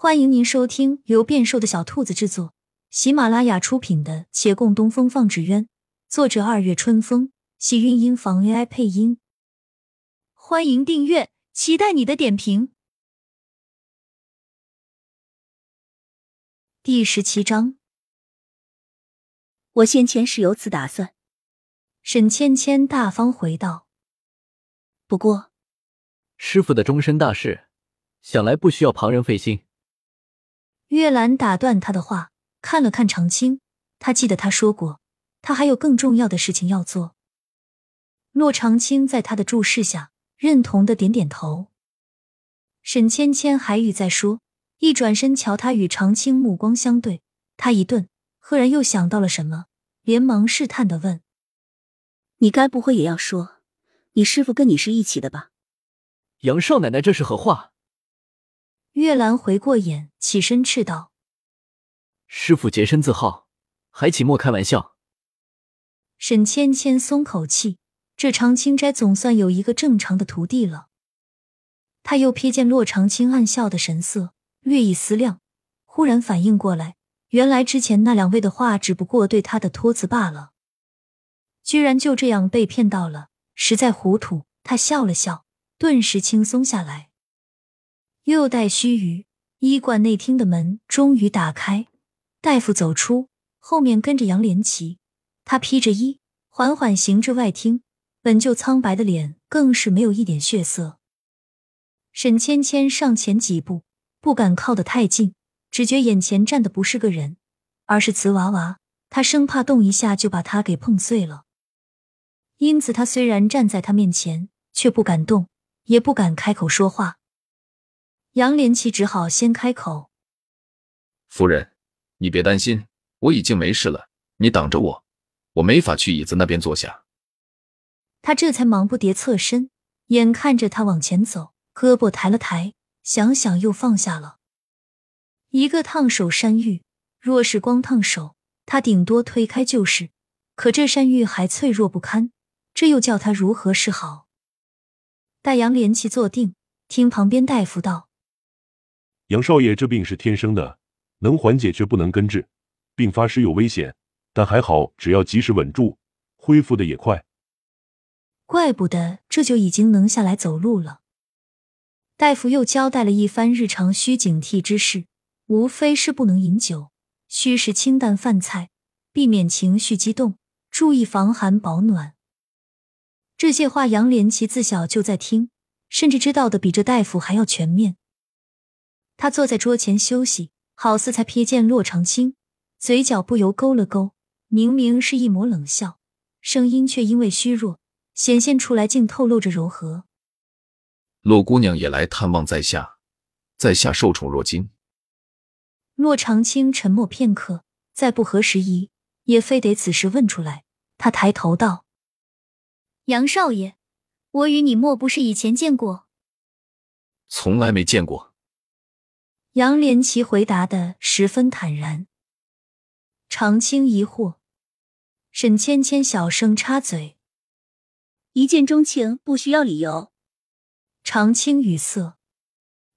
欢迎您收听由变瘦的小兔子制作、喜马拉雅出品的《且共东风放纸鸢》，作者二月春风，喜韵音房 AI 配音。欢迎订阅，期待你的点评。第十七章，我先前是有此打算。沈芊芊大方回道：“不过，师傅的终身大事，想来不需要旁人费心。”月兰打断他的话，看了看长青，他记得他说过，他还有更重要的事情要做。骆长青在他的注视下，认同的点点头。沈芊芊还欲再说，一转身瞧他与长青目光相对，他一顿，赫然又想到了什么，连忙试探的问：“你该不会也要说，你师傅跟你是一起的吧？”杨少奶奶这是何话？月兰回过眼，起身斥道：“师傅洁身自好，还请莫开玩笑。”沈芊芊松口气，这长青斋总算有一个正常的徒弟了。他又瞥见洛长青暗笑的神色，略一思量，忽然反应过来，原来之前那两位的话只不过对他的托词罢了。居然就这样被骗到了，实在糊涂。他笑了笑，顿时轻松下来。又待须臾，医馆内厅的门终于打开，大夫走出，后面跟着杨连奇。他披着衣，缓缓行至外厅，本就苍白的脸更是没有一点血色。沈芊芊上前几步，不敢靠得太近，只觉眼前站的不是个人，而是瓷娃娃。她生怕动一下就把他给碰碎了，因此他虽然站在他面前，却不敢动，也不敢开口说话。杨连奇只好先开口：“夫人，你别担心，我已经没事了。你挡着我，我没法去椅子那边坐下。”他这才忙不迭侧身，眼看着他往前走，胳膊抬了抬，想想又放下了。一个烫手山芋，若是光烫手，他顶多推开就是；可这山芋还脆弱不堪，这又叫他如何是好？待杨连奇坐定，听旁边大夫道。杨少爷这病是天生的，能缓解却不能根治，并发时有危险，但还好，只要及时稳住，恢复的也快。怪不得这就已经能下来走路了。大夫又交代了一番日常需警惕之事，无非是不能饮酒，需食清淡饭菜，避免情绪激动，注意防寒保暖。这些话杨连奇自小就在听，甚至知道的比这大夫还要全面。他坐在桌前休息，好似才瞥见洛长青，嘴角不由勾了勾，明明是一抹冷笑，声音却因为虚弱显现出来，竟透露着柔和。洛姑娘也来探望在下，在下受宠若惊。洛长青沉默片刻，再不合时宜，也非得此时问出来。他抬头道：“杨少爷，我与你莫不是以前见过？从来没见过。”杨连奇回答的十分坦然。长青疑惑，沈芊芊小声插嘴：“一见钟情不需要理由。”长青语塞，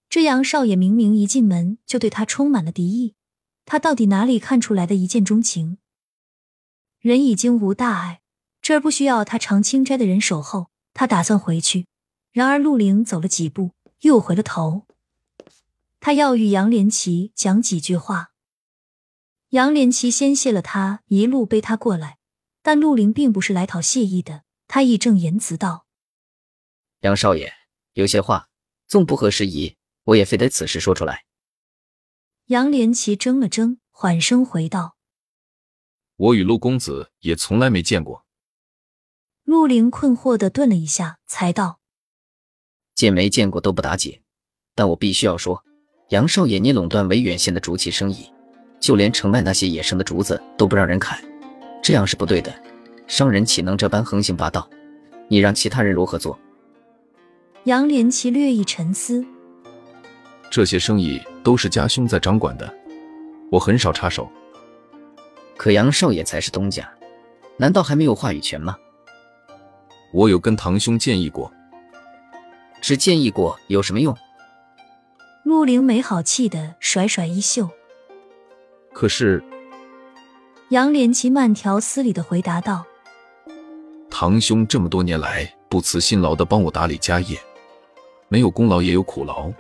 这杨少爷明明一进门就对他充满了敌意，他到底哪里看出来的一见钟情？人已经无大碍，这儿不需要他长青斋的人守候，他打算回去。然而陆凌走了几步，又回了头。他要与杨连奇讲几句话，杨连奇先谢了他，一路背他过来。但陆林并不是来讨谢意的，他义正言辞道：“杨少爷，有些话纵不合时宜，我也非得此时说出来。”杨连奇怔了怔，缓声回道：“我与陆公子也从来没见过。”陆林困惑的顿了一下，才道：“见没见过都不打紧，但我必须要说。”杨少爷，你垄断维远县的竹器生意，就连城外那些野生的竹子都不让人砍，这样是不对的。商人岂能这般横行霸道？你让其他人如何做？杨连奇略一沉思，这些生意都是家兄在掌管的，我很少插手。可杨少爷才是东家，难道还没有话语权吗？我有跟堂兄建议过，只建议过有什么用？陆凌没好气的甩甩衣袖。可是，杨连奇慢条斯理的回答道：“堂兄这么多年来不辞辛劳的帮我打理家业，没有功劳也有苦劳，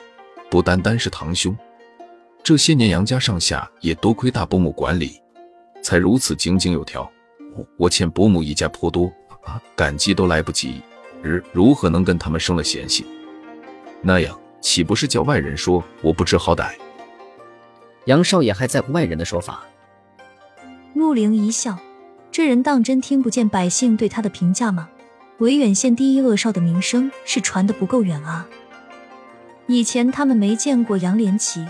不单单是堂兄，这些年杨家上下也多亏大伯母管理，才如此井井有条。我欠伯母一家颇多，感激都来不及，日如何能跟他们生了嫌隙？那样。”岂不是叫外人说我不知好歹？杨少爷还在乎外人的说法？陆凌一笑，这人当真听不见百姓对他的评价吗？维远县第一恶少的名声是传的不够远啊！以前他们没见过杨连奇，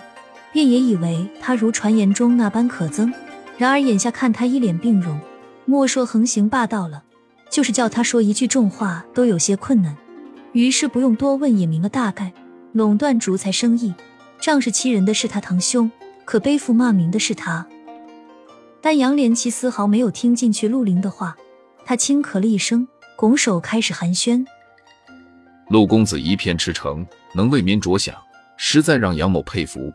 便也以为他如传言中那般可憎。然而眼下看他一脸病容，莫说横行霸道了，就是叫他说一句重话都有些困难。于是不用多问，也明了大概。垄断竹材生意，仗势欺人的是他堂兄，可背负骂名的是他。但杨连奇丝毫没有听进去陆林的话，他轻咳了一声，拱手开始寒暄：“陆公子一片赤诚，能为民着想，实在让杨某佩服。”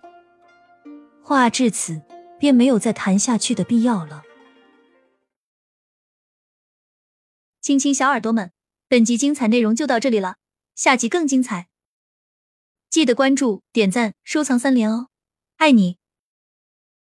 话至此，便没有再谈下去的必要了。亲亲小耳朵们，本集精彩内容就到这里了，下集更精彩。记得关注、点赞、收藏三连哦，爱你！